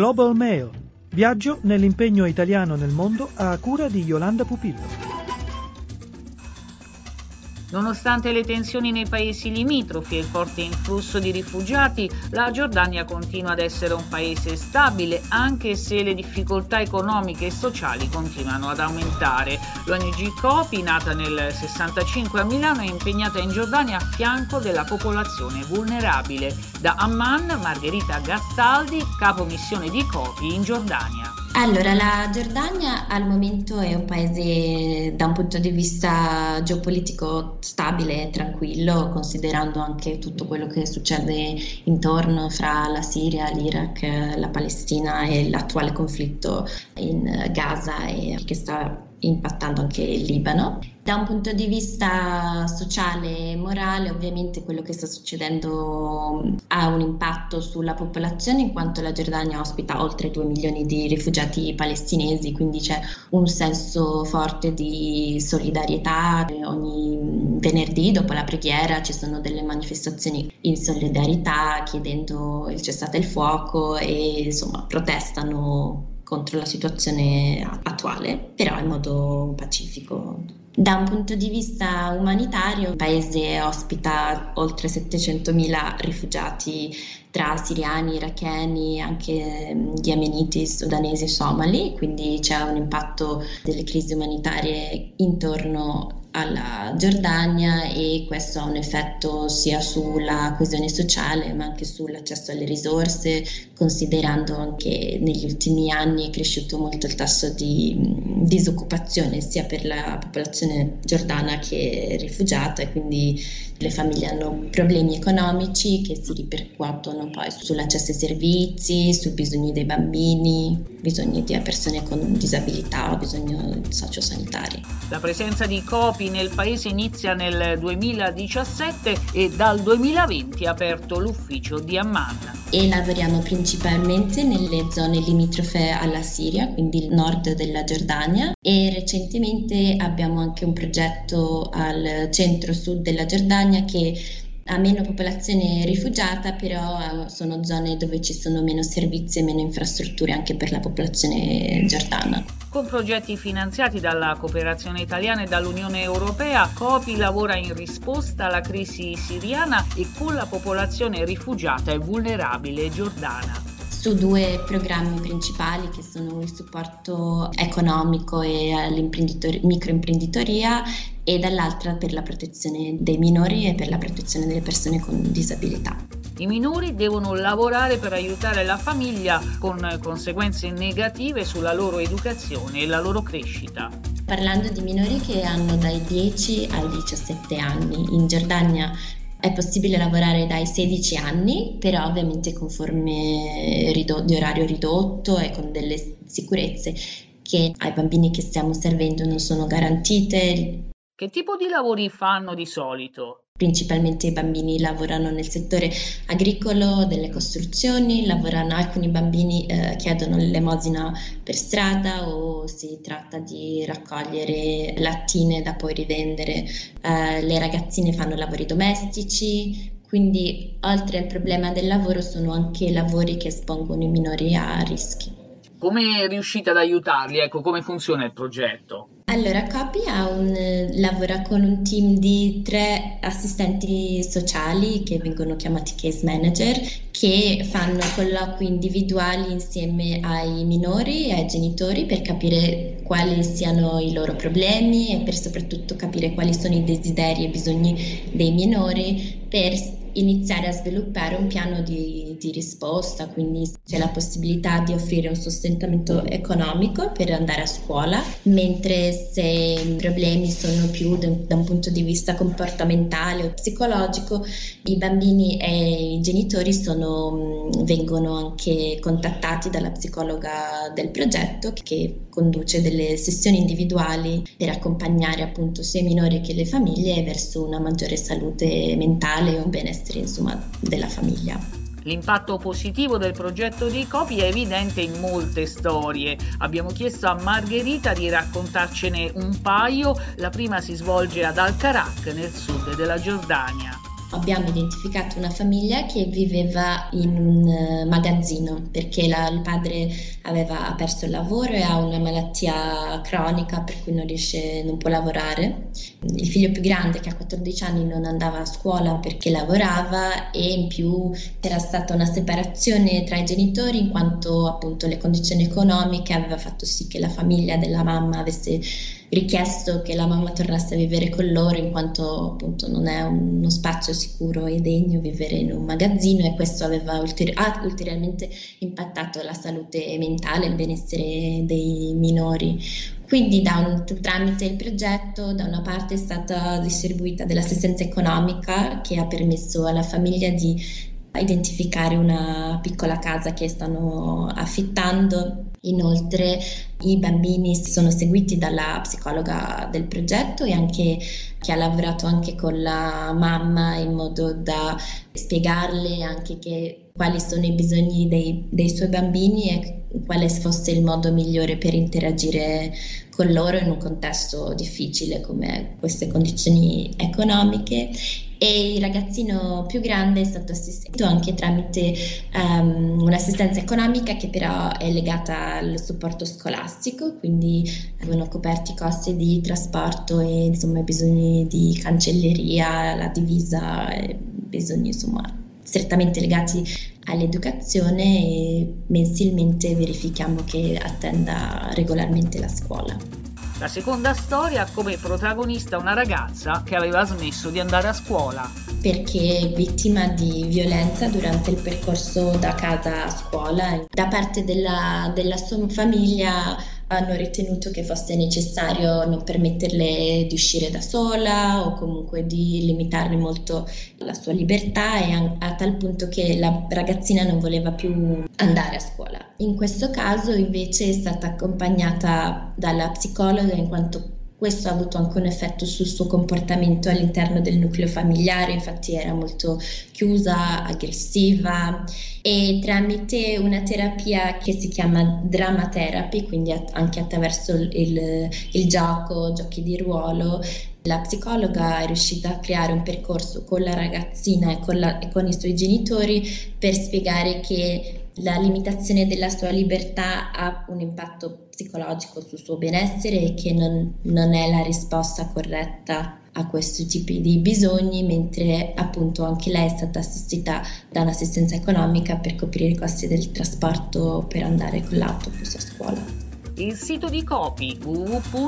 Global Mail. Viaggio nell'impegno italiano nel mondo a cura di Yolanda Pupillo. Nonostante le tensioni nei paesi limitrofi e il forte influsso di rifugiati, la Giordania continua ad essere un paese stabile anche se le difficoltà economiche e sociali continuano ad aumentare. L'ONG Copi, nata nel 65 a Milano, è impegnata in Giordania a fianco della popolazione vulnerabile. Da Amman, Margherita Gastaldi, capo missione di Copi in Giordania. Allora, la Giordania al momento è un paese da un punto di vista geopolitico stabile e tranquillo, considerando anche tutto quello che succede intorno fra la Siria, l'Iraq, la Palestina e l'attuale conflitto in Gaza che sta impattando anche il Libano. Da un punto di vista sociale e morale, ovviamente quello che sta succedendo ha un impatto sulla popolazione in quanto la Giordania ospita oltre 2 milioni di rifugiati palestinesi, quindi c'è un senso forte di solidarietà. Ogni venerdì dopo la preghiera ci sono delle manifestazioni in solidarietà chiedendo il cessate il fuoco e insomma protestano contro la situazione attuale, però in modo pacifico. Da un punto di vista umanitario, il paese ospita oltre 700.000 rifugiati tra siriani, iracheni, anche mm, yemeniti, sudanesi e somali, quindi c'è un impatto delle crisi umanitarie intorno alla Giordania e questo ha un effetto sia sulla coesione sociale ma anche sull'accesso alle risorse, considerando anche negli ultimi anni è cresciuto molto il tasso di mm, disoccupazione sia per la popolazione giordana che rifugiata e quindi le famiglie hanno problemi economici che si ripercuotono poi sull'accesso ai servizi, sui bisogni dei bambini, bisogni di persone con disabilità o bisogni sociosanitari. La presenza di COPI nel paese inizia nel 2017 e dal 2020 è aperto l'ufficio di Amman. E lavoriamo principalmente nelle zone limitrofe alla Siria, quindi il nord della Giordania. E recentemente abbiamo anche un progetto al centro-sud della Giordania che ha meno popolazione rifugiata, però eh, sono zone dove ci sono meno servizi e meno infrastrutture anche per la popolazione giordana. Con progetti finanziati dalla cooperazione italiana e dall'Unione Europea, COPI lavora in risposta alla crisi siriana e con la popolazione rifugiata e vulnerabile giordana su due programmi principali che sono il supporto economico e microimprenditoria e dall'altra per la protezione dei minori e per la protezione delle persone con disabilità. I minori devono lavorare per aiutare la famiglia con conseguenze negative sulla loro educazione e la loro crescita. Parlando di minori che hanno dai 10 ai 17 anni, in Giordania è possibile lavorare dai 16 anni, però ovviamente con forme ridot- di orario ridotto e con delle sicurezze che ai bambini che stiamo servendo non sono garantite. Che tipo di lavori fanno di solito? Principalmente i bambini lavorano nel settore agricolo, delle costruzioni, lavorano, alcuni bambini eh, chiedono l'elemosina per strada o si tratta di raccogliere lattine da poi rivendere. Eh, le ragazzine fanno lavori domestici, quindi oltre al problema del lavoro sono anche lavori che espongono i minori a rischi. Come riuscite ad aiutarli? Ecco, come funziona il progetto? Allora, Copy un, lavora con un team di tre assistenti sociali che vengono chiamati case manager che fanno colloqui individuali insieme ai minori e ai genitori per capire quali siano i loro problemi e per soprattutto capire quali sono i desideri e i bisogni dei minori per iniziare a sviluppare un piano di, di, risposta, quindi c'è la possibilità di offrire un sostentamento economico per andare a scuola, mentre se i problemi sono più da un punto di vista comportamentale o psicologico, i bambini e i genitori sono, vengono anche contattati dalla psicologa del progetto che conduce delle sessioni individuali per accompagnare appunto sia i minori che le famiglie verso una maggiore salute mentale e un benessere insomma della famiglia. L'impatto positivo del progetto di Copi è evidente in molte storie. Abbiamo chiesto a Margherita di raccontarcene un paio. La prima si svolge ad Al-Karak, nel sud della Giordania. Abbiamo identificato una famiglia che viveva in un eh, magazzino perché la, il padre aveva perso il lavoro e ha una malattia cronica per cui non riesce, non può lavorare. Il figlio più grande che ha 14 anni non andava a scuola perché lavorava e in più c'era stata una separazione tra i genitori in quanto appunto le condizioni economiche aveva fatto sì che la famiglia della mamma avesse richiesto che la mamma tornasse a vivere con loro in quanto appunto non è uno spazio sicuro e degno vivere in un magazzino e questo aveva ulteri- ha ulteriormente impattato la salute mentale e il benessere dei minori. Quindi un, tramite il progetto da una parte è stata distribuita dell'assistenza economica che ha permesso alla famiglia di identificare una piccola casa che stanno affittando. Inoltre i bambini sono seguiti dalla psicologa del progetto e anche che ha lavorato anche con la mamma in modo da spiegarle anche che, quali sono i bisogni dei, dei suoi bambini e quale fosse il modo migliore per interagire con loro in un contesto difficile come queste condizioni economiche e il ragazzino più grande è stato assistito anche tramite um, un'assistenza economica che però è legata al supporto scolastico, quindi vengono coperti i costi di trasporto e insomma bisogni di cancelleria, la divisa, bisogni insomma strettamente legati all'educazione e mensilmente verifichiamo che attenda regolarmente la scuola. La seconda storia ha come protagonista una ragazza che aveva smesso di andare a scuola. Perché vittima di violenza durante il percorso da casa a scuola da parte della, della sua famiglia hanno ritenuto che fosse necessario non permetterle di uscire da sola o comunque di limitarne molto la sua libertà e a, a tal punto che la ragazzina non voleva più andare a scuola. In questo caso invece è stata accompagnata dalla psicologa in quanto questo ha avuto anche un effetto sul suo comportamento all'interno del nucleo familiare, infatti era molto chiusa, aggressiva. E tramite una terapia che si chiama drama therapy, quindi anche attraverso il, il gioco, giochi di ruolo, la psicologa è riuscita a creare un percorso con la ragazzina e con, la, e con i suoi genitori per spiegare che la limitazione della sua libertà ha un impatto psicologico sul suo benessere e che non, non è la risposta corretta a questi tipi di bisogni, mentre appunto anche lei è stata assistita da un'assistenza economica per coprire i costi del trasporto per andare con l'autobus a scuola. Il sito di Copi www.copi.org